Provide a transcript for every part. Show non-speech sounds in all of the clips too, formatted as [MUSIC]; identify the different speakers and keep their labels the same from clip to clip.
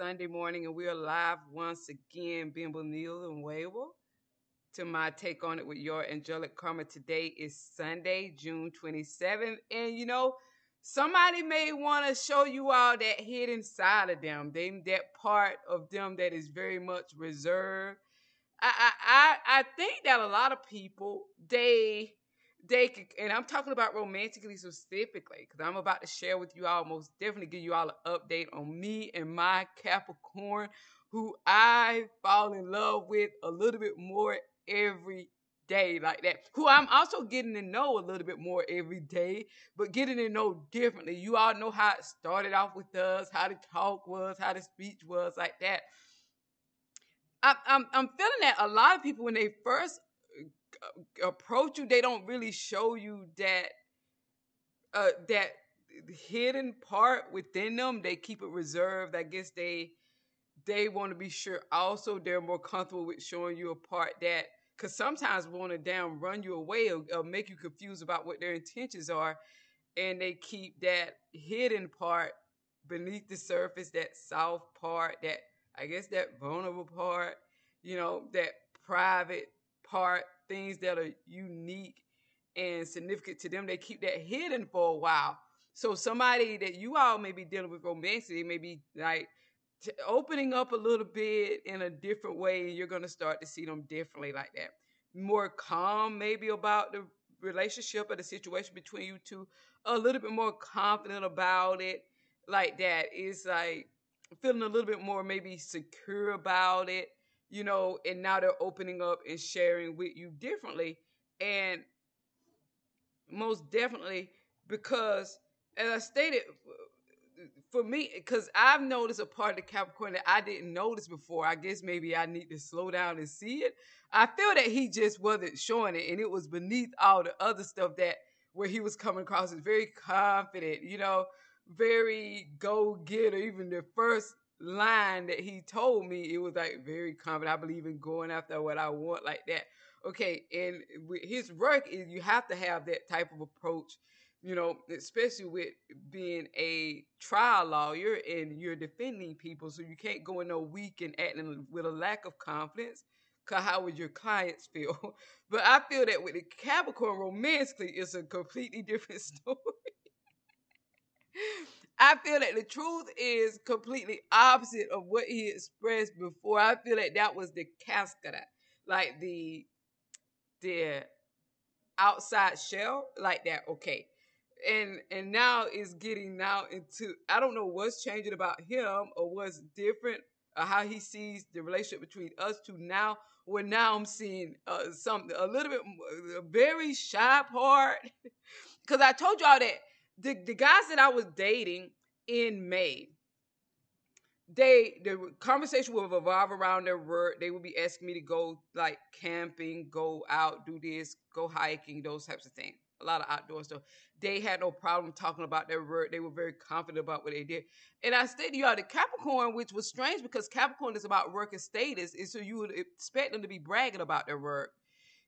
Speaker 1: Sunday morning, and we are live once again. Bimble Neal and Wayble to my take on it with your angelic karma. Today is Sunday, June 27th. And you know, somebody may want to show you all that hidden side of them, they, that part of them that is very much reserved. I, I, I think that a lot of people, they they could, and I'm talking about romantically specifically, because I'm about to share with you all, most definitely give you all an update on me and my Capricorn, who I fall in love with a little bit more every day, like that. Who I'm also getting to know a little bit more every day, but getting to know differently. You all know how it started off with us, how the talk was, how the speech was, like that. I'm, I'm, I'm feeling that a lot of people when they first approach you, they don't really show you that uh, that hidden part within them. They keep it reserved. I guess they they want to be sure. Also, they're more comfortable with showing you a part that because sometimes want to down run you away or, or make you confused about what their intentions are, and they keep that hidden part beneath the surface, that soft part, that I guess that vulnerable part, you know, that private part things that are unique and significant to them, they keep that hidden for a while. So somebody that you all may be dealing with romantically may be like t- opening up a little bit in a different way, and you're gonna start to see them differently like that. More calm, maybe about the relationship or the situation between you two. A little bit more confident about it, like that. It's like feeling a little bit more maybe secure about it you know, and now they're opening up and sharing with you differently. And most definitely because, as I stated, for me, because I've noticed a part of the Capricorn that I didn't notice before. I guess maybe I need to slow down and see it. I feel that he just wasn't showing it, and it was beneath all the other stuff that where he was coming across as very confident, you know, very go getter. Even the first line that he told me, it was like very confident. I believe in going after what I want, like that. Okay, and his work is you have to have that type of approach, you know, especially with being a trial lawyer and you're defending people, so you can't go in no weak and acting with a lack of confidence. Cause how would your clients feel? [LAUGHS] But I feel that with the Capricorn romantically, it's a completely different [LAUGHS] story. I feel that the truth is completely opposite of what he expressed before. I feel that that was the cascara, like the the outside shell, like that. Okay, and and now is getting now into I don't know what's changing about him or what's different or how he sees the relationship between us two now. Where now I'm seeing uh, something a little bit a very shy part because [LAUGHS] I told y'all that the the guys that I was dating in May they the conversation would revolve around their work. They would be asking me to go like camping, go out, do this, go hiking, those types of things. A lot of outdoor stuff. They had no problem talking about their work. They were very confident about what they did. And I stated you all the Capricorn, which was strange because Capricorn is about work and status, and so you would expect them to be bragging about their work,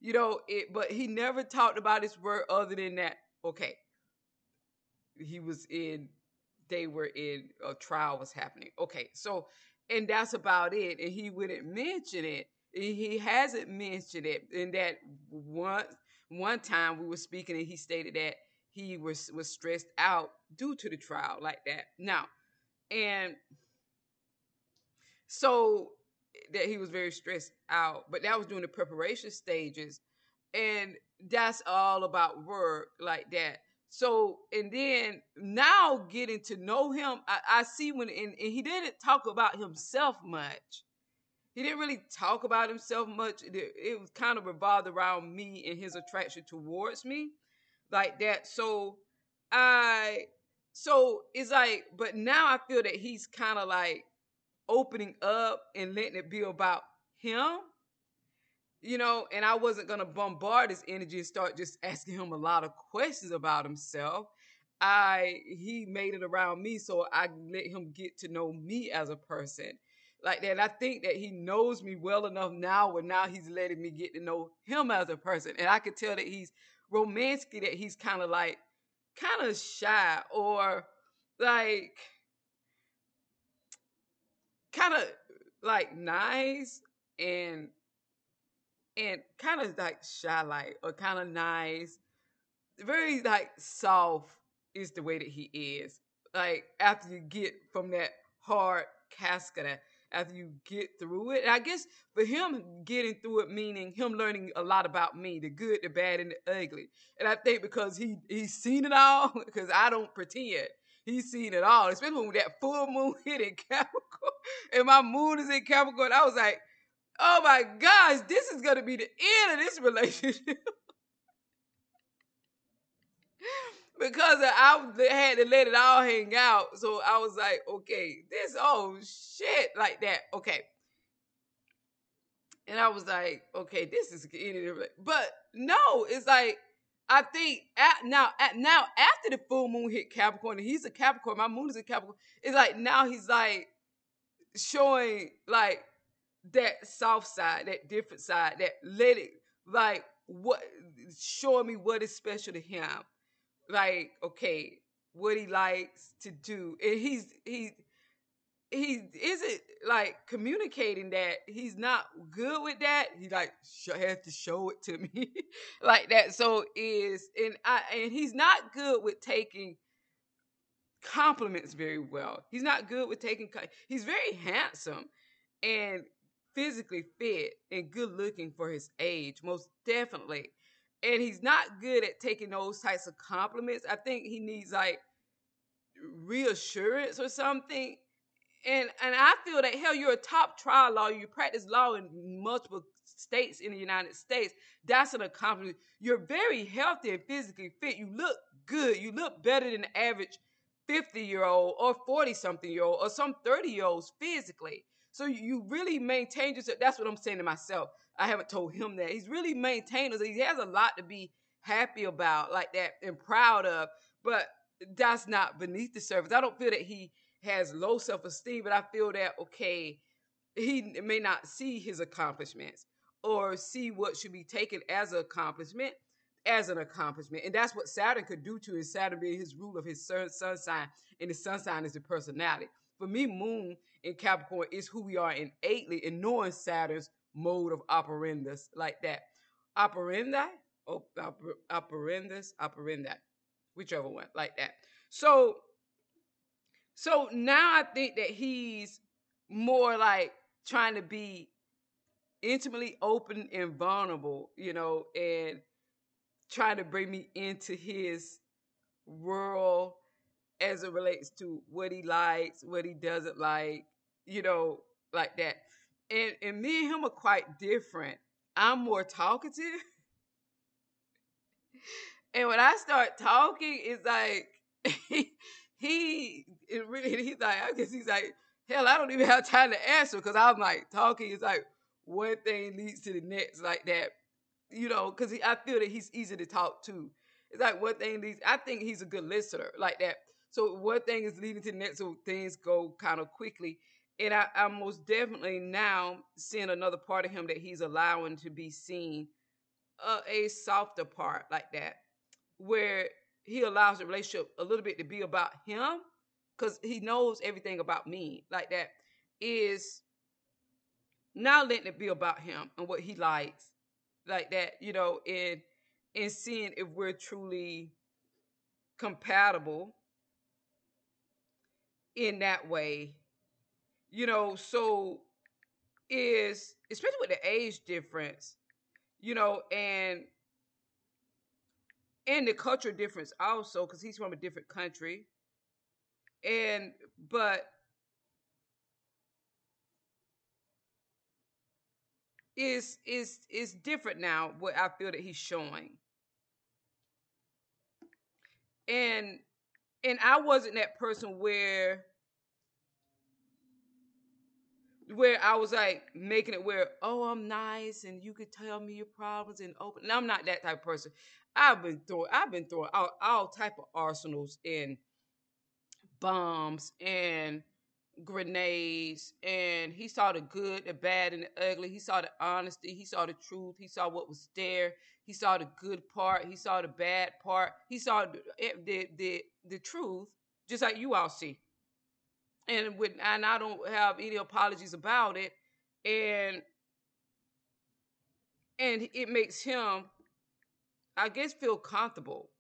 Speaker 1: you know. It, but he never talked about his work other than that. Okay, he was in they were in a trial was happening. Okay, so and that's about it. And he wouldn't mention it. He hasn't mentioned it. And that one one time we were speaking and he stated that he was was stressed out due to the trial like that. Now, and so that he was very stressed out, but that was during the preparation stages. And that's all about work like that. So, and then now getting to know him, I, I see when, and, and, he didn't talk about himself much. He didn't really talk about himself much. It, it was kind of revolved around me and his attraction towards me, like that. So, I, so it's like, but now I feel that he's kind of like opening up and letting it be about him you know, and I wasn't gonna bombard his energy and start just [LAUGHS] asking him a lot of questions about himself. I he made it around me, so I let him get to know me as a person like that. I think that he knows me well enough now, where now he's letting me get to know him as a person, and I could tell that he's romantic, that he's kind of like kind of shy or like kind of like nice and and kind of like shy like or kind of nice. Very like soft is the way that he is. Like after you get from that hard casket after you get through it i guess for him getting through it meaning him learning a lot about me the good the bad and the ugly. And i think because he he's seen it all [LAUGHS] because i don't pretend. He's seen it all especially when that full moon [LAUGHS] hit in capricorn and my moon is in capricorn i was like oh my gosh, this is going to be the end of this relationship. [LAUGHS] because I had to let it all hang out. So I was like, okay, this, oh shit, like that. Okay. And I was like, okay, this is getting But no, it's like, I think at now, at now after the full moon hit Capricorn, and he's a Capricorn, my moon is a Capricorn. It's like now he's like showing like that soft side, that different side, that let it like what showing me what is special to him. Like, okay, what he likes to do. And he's he he isn't like communicating that he's not good with that. He like sh- has to show it to [LAUGHS] me like that. So is and I and he's not good with taking compliments very well. He's not good with taking. He's very handsome and physically fit and good looking for his age, most definitely. And he's not good at taking those types of compliments. I think he needs like reassurance or something. And and I feel that hell, you're a top trial lawyer. You practice law in multiple states in the United States. That's an accomplishment. You're very healthy and physically fit. You look good. You look better than the average 50 year old or 40 something year old or some 30 year olds physically. So you really maintain yourself. That's what I'm saying to myself. I haven't told him that. He's really maintained. He has a lot to be happy about, like that, and proud of. But that's not beneath the surface. I don't feel that he has low self esteem, but I feel that, okay, he may not see his accomplishments or see what should be taken as an accomplishment as an accomplishment. And that's what Saturn could do to his Saturn being his rule of his sun, sun sign, and his sun sign is the personality. For me, Moon in Capricorn is who we are innately and knowing Saturn's mode of operandus like that. Operandi? Oh, oper, operandus, operandi, whichever one, like that. So, so now I think that he's more like trying to be intimately open and vulnerable, you know, and trying to bring me into his world as it relates to what he likes, what he doesn't like, you know, like that. And and me and him are quite different. I'm more talkative. [LAUGHS] And when I start talking, it's like [LAUGHS] he, it really he's like, I guess he's like, hell, I don't even have time to answer because I'm like talking. It's like one thing leads to the next, like that, you know, because I feel that he's easy to talk to. It's like one thing leads. I think he's a good listener, like that. So one thing is leading to the next, so things go kind of quickly. And I, I'm most definitely now seeing another part of him that he's allowing to be seen, uh, a softer part like that, where he allows the relationship a little bit to be about him because he knows everything about me like that is now letting it be about him and what he likes like that you know and and seeing if we're truly compatible in that way you know so is especially with the age difference you know and and the culture difference also because he's from a different country and but is is is different now what i feel that he's showing. And and i wasn't that person where where I was like making it where, oh, I'm nice and you could tell me your problems and open. And I'm not that type of person. I've been throwing I've been throwing all, all type of arsenals and bombs and grenades and he saw the good, the bad, and the ugly. He saw the honesty, he saw the truth, he saw what was there, he saw the good part, he saw the bad part, he saw the eh, the the, the truth, just like you all see. And with and I don't have any apologies about it. And and it makes him I guess, feel comfortable.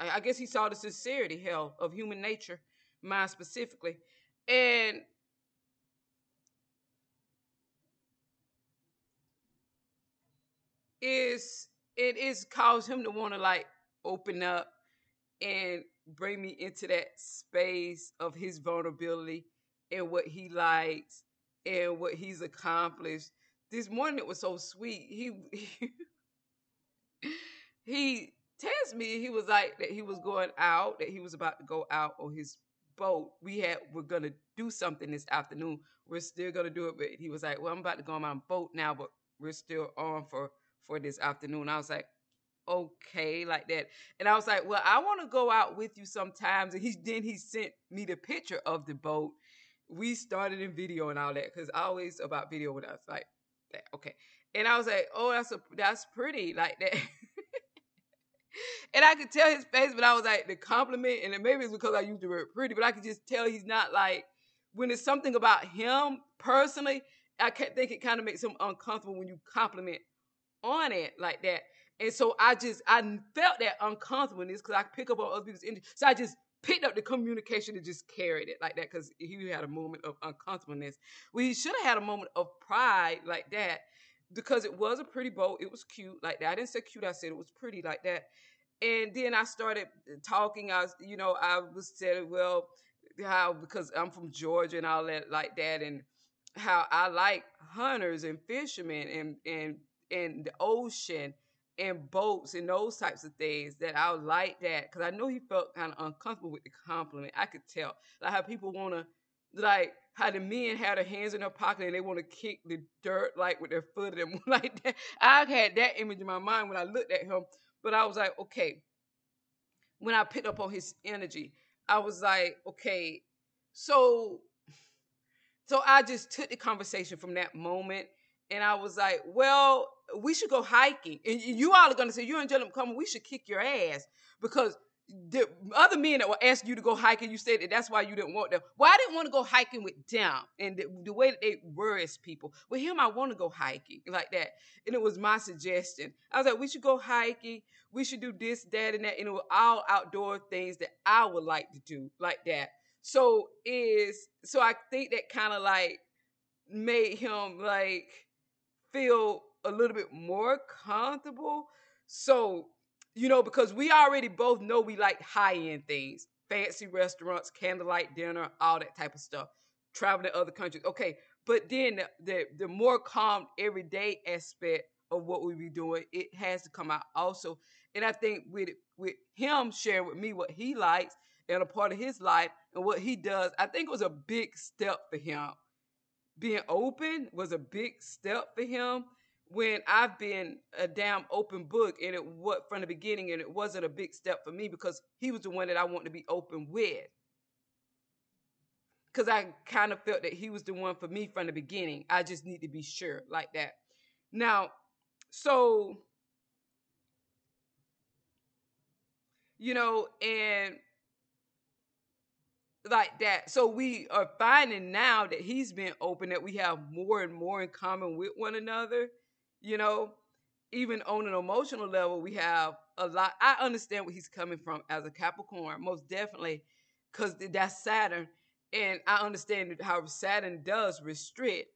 Speaker 1: I, I guess he saw the sincerity, hell, of human nature, mine specifically. And is it is caused him to want to like open up and bring me into that space of his vulnerability and what he likes and what he's accomplished. This morning it was so sweet. He, [LAUGHS] he he me he was like that he was going out that he was about to go out on his boat we had we're gonna do something this afternoon. We're still gonna do it but he was like well i'm about to go on my boat now but we're still on for for this afternoon. I was like okay like that. And i was like well i want to go out with you sometimes. And he then he sent me the picture of the boat. We started in video and all that because i always about video with us like that okay. And i was like oh that's a that's pretty like that [LAUGHS] [LAUGHS] and I could tell his face, but I was like the compliment, and maybe it's because I used the word pretty, but I could just tell he's not like when it's something about him personally. I think it kind of makes him uncomfortable when you compliment on it like that. And so I just I felt that uncomfortableness because I pick up on other people's energy. So I just picked up the communication and just carried it like that because he had a moment of uncomfortableness. Well, he should have had a moment of pride like that because it was a pretty boat. It was cute like that. I didn't say cute. I said it was pretty like that. And then I started talking. I was, you know, I was saying, well, how because I'm from Georgia and all that like that, and how I like hunters and fishermen and and and the ocean and boats and those types of things that I like that because I know he felt kind of uncomfortable with the compliment. I could tell like how people want to like how the men had their hands in their pocket and they want to kick the dirt like with their foot and [LAUGHS] like that. I had that image in my mind when I looked at him, but I was like, okay. When I picked up on his energy, I was like, okay, so so I just took the conversation from that moment and I was like, well, we should go hiking. And you all are gonna say, you're Angelic karma, we should kick your ass because the other men that were asking you to go hiking, you said that that's why you didn't want them. Well, I didn't want to go hiking with them, and the, the way that they as people. With him, I want to go hiking like that, and it was my suggestion. I was like, we should go hiking. We should do this, that, and that, and it was all outdoor things that I would like to do like that. So is so I think that kind of like made him like feel a little bit more comfortable. So you know, because we already both know we like high end things, fancy restaurants, candlelight dinner, all that type of stuff, traveling to other countries. Okay, but then the, the, the more calm everyday aspect of what we be doing, it has to come out also. And I think with with him sharing with me what he likes and a part of his life and what he does, I think it was a big step for him. Being open was a big step for him when I've been a damn open book and it what from the beginning and it wasn't a big step for me because he was the one that I wanted to be open with. Cause I kind of felt that he was the one for me from the beginning. I just need to be sure like that. Now, so you know, and like that. So we are finding now that he's been open that we have more and more in common with one another you know, even on an emotional level, we have a lot. I understand where he's coming from as a Capricorn, most definitely, because that's Saturn. And I understand how Saturn does restrict.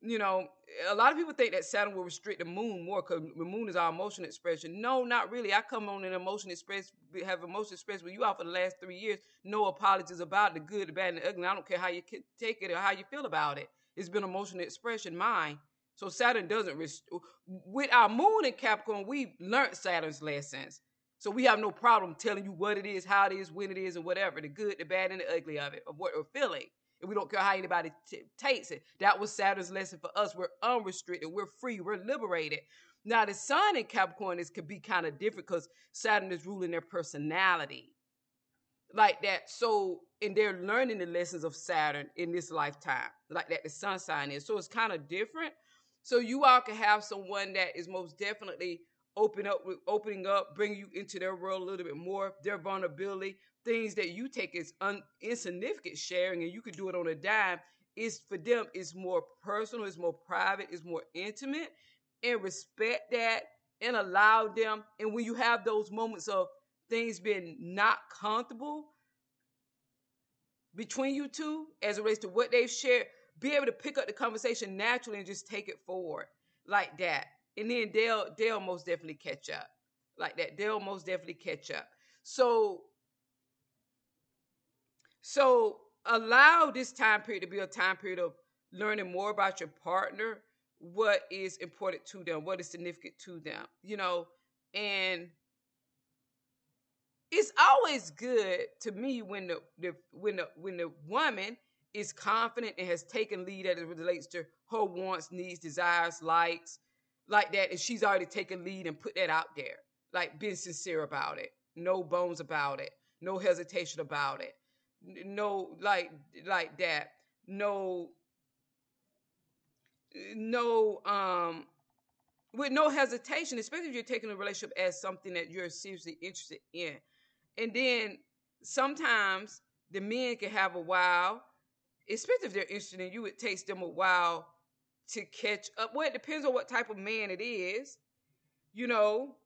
Speaker 1: You know, a lot of people think that Saturn will restrict the moon more because the moon is our emotional expression. No, not really. I come on an emotion express, have emotion express with you out for the last three years. No apologies about the good, the bad, and the ugly. I don't care how you take it or how you feel about it. It's been emotional expression, mine. So Saturn doesn't rest- with our moon in Capricorn, we learned Saturn's lessons. So we have no problem telling you what it is, how it is, when it is, and whatever, the good, the bad, and the ugly of it, of what we're feeling. And we don't care how anybody t- takes it. That was Saturn's lesson for us. We're unrestricted, we're free, we're liberated. Now the sun in Capricorn is could be kind of different because Saturn is ruling their personality. Like that. So and they're learning the lessons of Saturn in this lifetime. Like that the sun sign is. So it's kind of different. So you all can have someone that is most definitely open up, opening up, bring you into their world a little bit more, their vulnerability, things that you take as un, insignificant sharing, and you could do it on a dime. Is for them is more personal, is more private, is more intimate, and respect that and allow them. And when you have those moments of things being not comfortable between you two, as it relates to what they've shared, be able to pick up the conversation naturally and just take it forward like that. And then they'll they'll most definitely catch up. Like that. They'll most definitely catch up. So so allow this time period to be a time period of learning more about your partner, what is important to them, what is significant to them, you know, and it's always good to me when the, the when the when the woman is confident and has taken lead as it relates to her wants, needs, desires, likes, like that. And she's already taken lead and put that out there, like being sincere about it, no bones about it, no hesitation about it, no like like that, no no um with no hesitation, especially if you're taking a relationship as something that you're seriously interested in. And then sometimes the men can have a while especially if they're interested in you, it takes them a while to catch up. Well, it depends on what type of man it is. You know,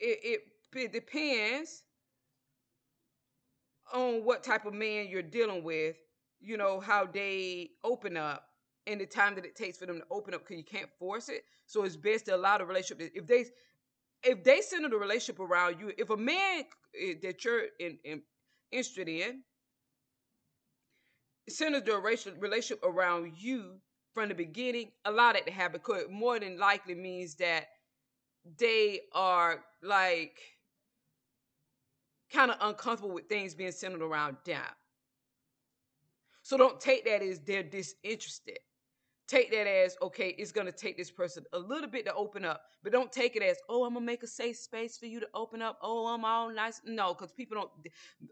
Speaker 1: it, it, it depends on what type of man you're dealing with, you know, how they open up and the time that it takes for them to open up because you can't force it. So it's best to allow the relationship. If they if they center the relationship around you, if a man eh, that you're in, in, interested in centers the relationship around you from the beginning, allow that to happen. Because it more than likely means that they are like kind of uncomfortable with things being centered around them. So don't take that as they're disinterested take that as okay it's going to take this person a little bit to open up but don't take it as oh i'm going to make a safe space for you to open up. Oh i'm all nice. No because people don't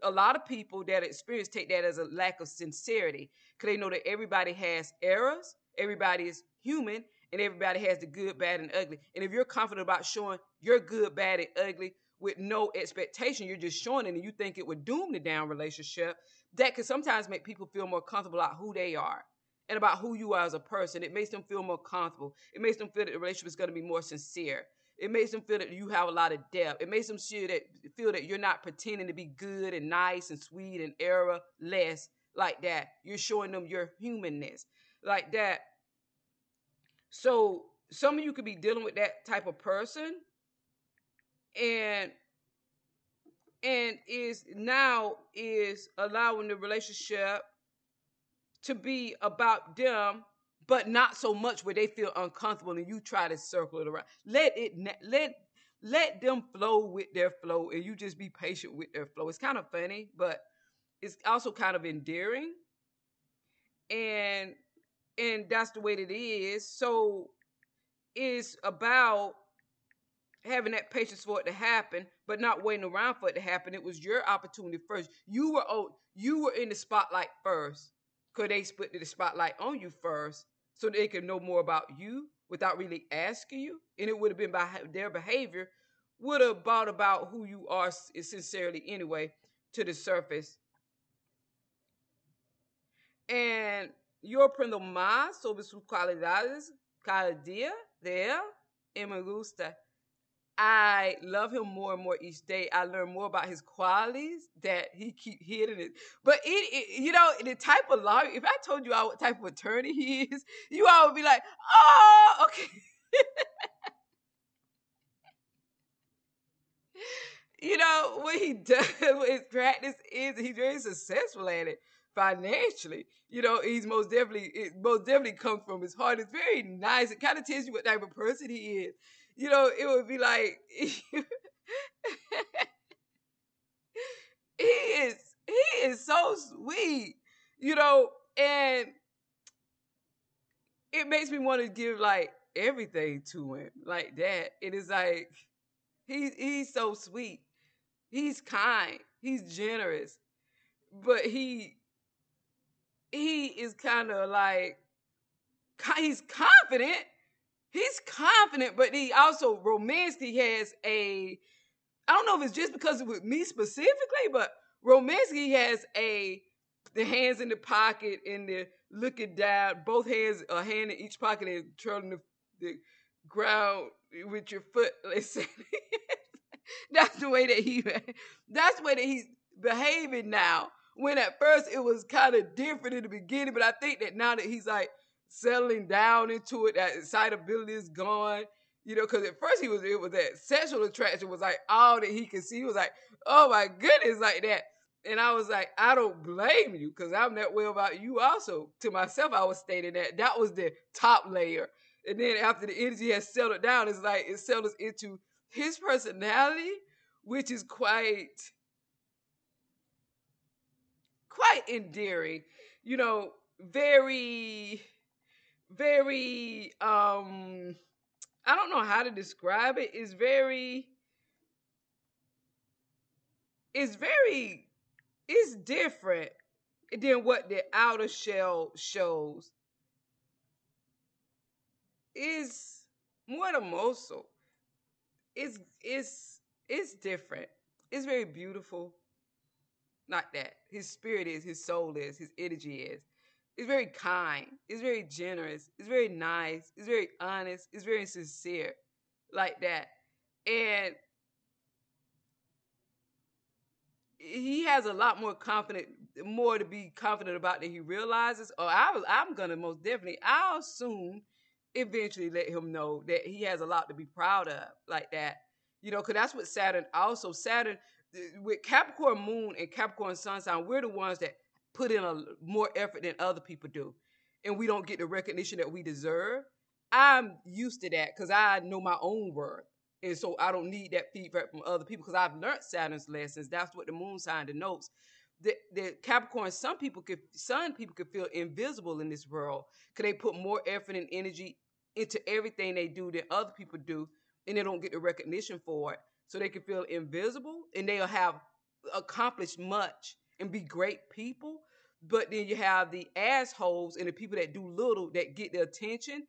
Speaker 1: a lot of people that experience take that as a lack of sincerity because they know that everybody has errors everybody is human and everybody has the good bad and ugly. And if you're confident about showing your good bad and ugly with no expectation you're just showing it and you think it would doom the down relationship that can sometimes make people feel more comfortable about who they are and about who you are as a person. It makes them feel more comfortable. It makes them feel that the relationship is going to be more sincere. It makes them feel that you have a lot of depth. It makes them feel that feel that you're not pretending to be good and nice and sweet and error less like that. You're showing them your humanness like that. So some of you could be dealing with that type of person, and and is now is allowing the relationship to be about them but not so much where they feel uncomfortable and you try to circle it around let it let let them flow with their flow and you just be patient with their flow it's kind of funny but it's also kind of endearing and and that's the way that it is so it's about having that patience for it to happen, but not waiting around for it to happen. It was your opportunity first. You were oh, you were in the spotlight first. Could they put the spotlight on you first so they could know more about you without really asking you? And it would have been by their behavior would have brought about who you are sincerely anyway to the surface. And yo aprendo más sobre sus cualidades cada día de él y me gusta. I love him more and more each day. I learn more about his qualities that he keep hidden it. But it, it, you know, the type of lawyer, if I told you all what type of attorney he is, you all would be like, oh, okay. [LAUGHS] you know, what he does, [LAUGHS] what his practice is, he's very successful at it financially. You know, he's most definitely, it most definitely comes from his heart. It's very nice. It kind of tells you what type of person he is you know, it would be like [LAUGHS] he is he is so sweet, you know, and it makes me want to give like everything to him like that. It is like he's he's so sweet. He's kind. He's generous. But he he is kind of like he's confident he's confident, but he also romantically has a. I don't know if it's just because with me specifically, but romantically has a the hands in the pocket and the looking down, both hands, a hand in each pocket and twirling the, the ground with your foot. [LAUGHS] that's the way that he. That's the way that he's behaving now. When at first it was kind of different in the beginning, but I think that now that he's like settling down into it. That excitability is gone. You know, because at first he was it was that sexual attraction was like all that he could see. He was like, oh my goodness, like that. And I was like, I don't blame you because I'm that way about you also. To myself, I was stating that that was the top layer. And then after the energy has settled down, it's like it settles into his personality, which is quite quite endearing. You know, very very um I don't know how to describe it. It's very it's very it's different than what the outer shell shows. Is more hermoso. It's it's it's different. It's very beautiful. Not that. His spirit is, his soul is, his energy is. It's very kind. It's very generous. It's very nice. It's very honest. It's very sincere, like that. And he has a lot more confident, more to be confident about than he realizes. Or I was, I'm gonna most definitely, I'll soon eventually let him know that he has a lot to be proud of, like that. You know, because that's what Saturn also Saturn eh, with Capricorn Moon and Capricorn Sun sign, we're the ones that put in a more effort than other people do and we don't get the recognition that we deserve i'm used to that because i know my own worth and so i don't need that feedback from other people because i've learned saturn's lessons. That's what the moon sign denotes. The, the capricorn some people could some people could feel invisible in this world because they put more effort and energy into everything they do than other people do and they don't get the recognition for it. So they can feel invisible and they'll have accomplished much and be great people but then you have the assholes and the people that do little that get the attention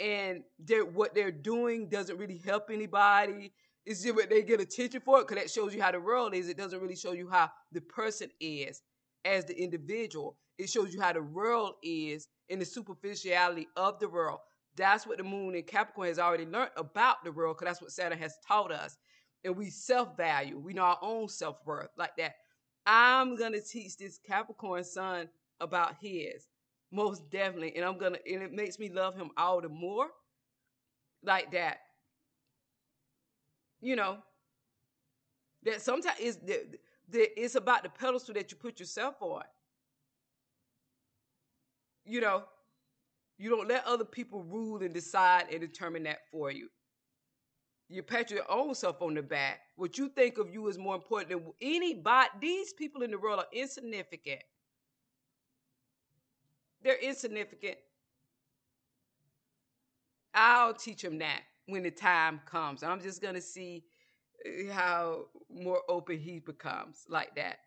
Speaker 1: and they're what they're doing doesn't really help anybody. It's just what they get attention for it because that shows you how the world is. It doesn't really show you how the person is as the individual. It shows you how the world is in the superficiality of the world. That's what the moon in Capricorn has already learned about the world because that's what Saturn has taught us. And we self value, we know our own self worth like that. I'm gonna teach this Capricorn sun about his, most definitely, and I'm gonna, and it makes me love him all the more, like that. You know, That sometimes it's about the pedestal that you put yourself on. You know, you don't let other people rule and decide and determine that for you. You pat your own self on the back. What you think of you is more important than anybody. These people in the world are insignificant. They're insignificant. I'll teach them that when the time comes. I'm just to see eh, how more open he becomes like that.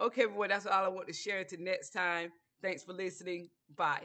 Speaker 1: Okay, everyone, that's all I want to share. Until next time, thanks for listening. Bye.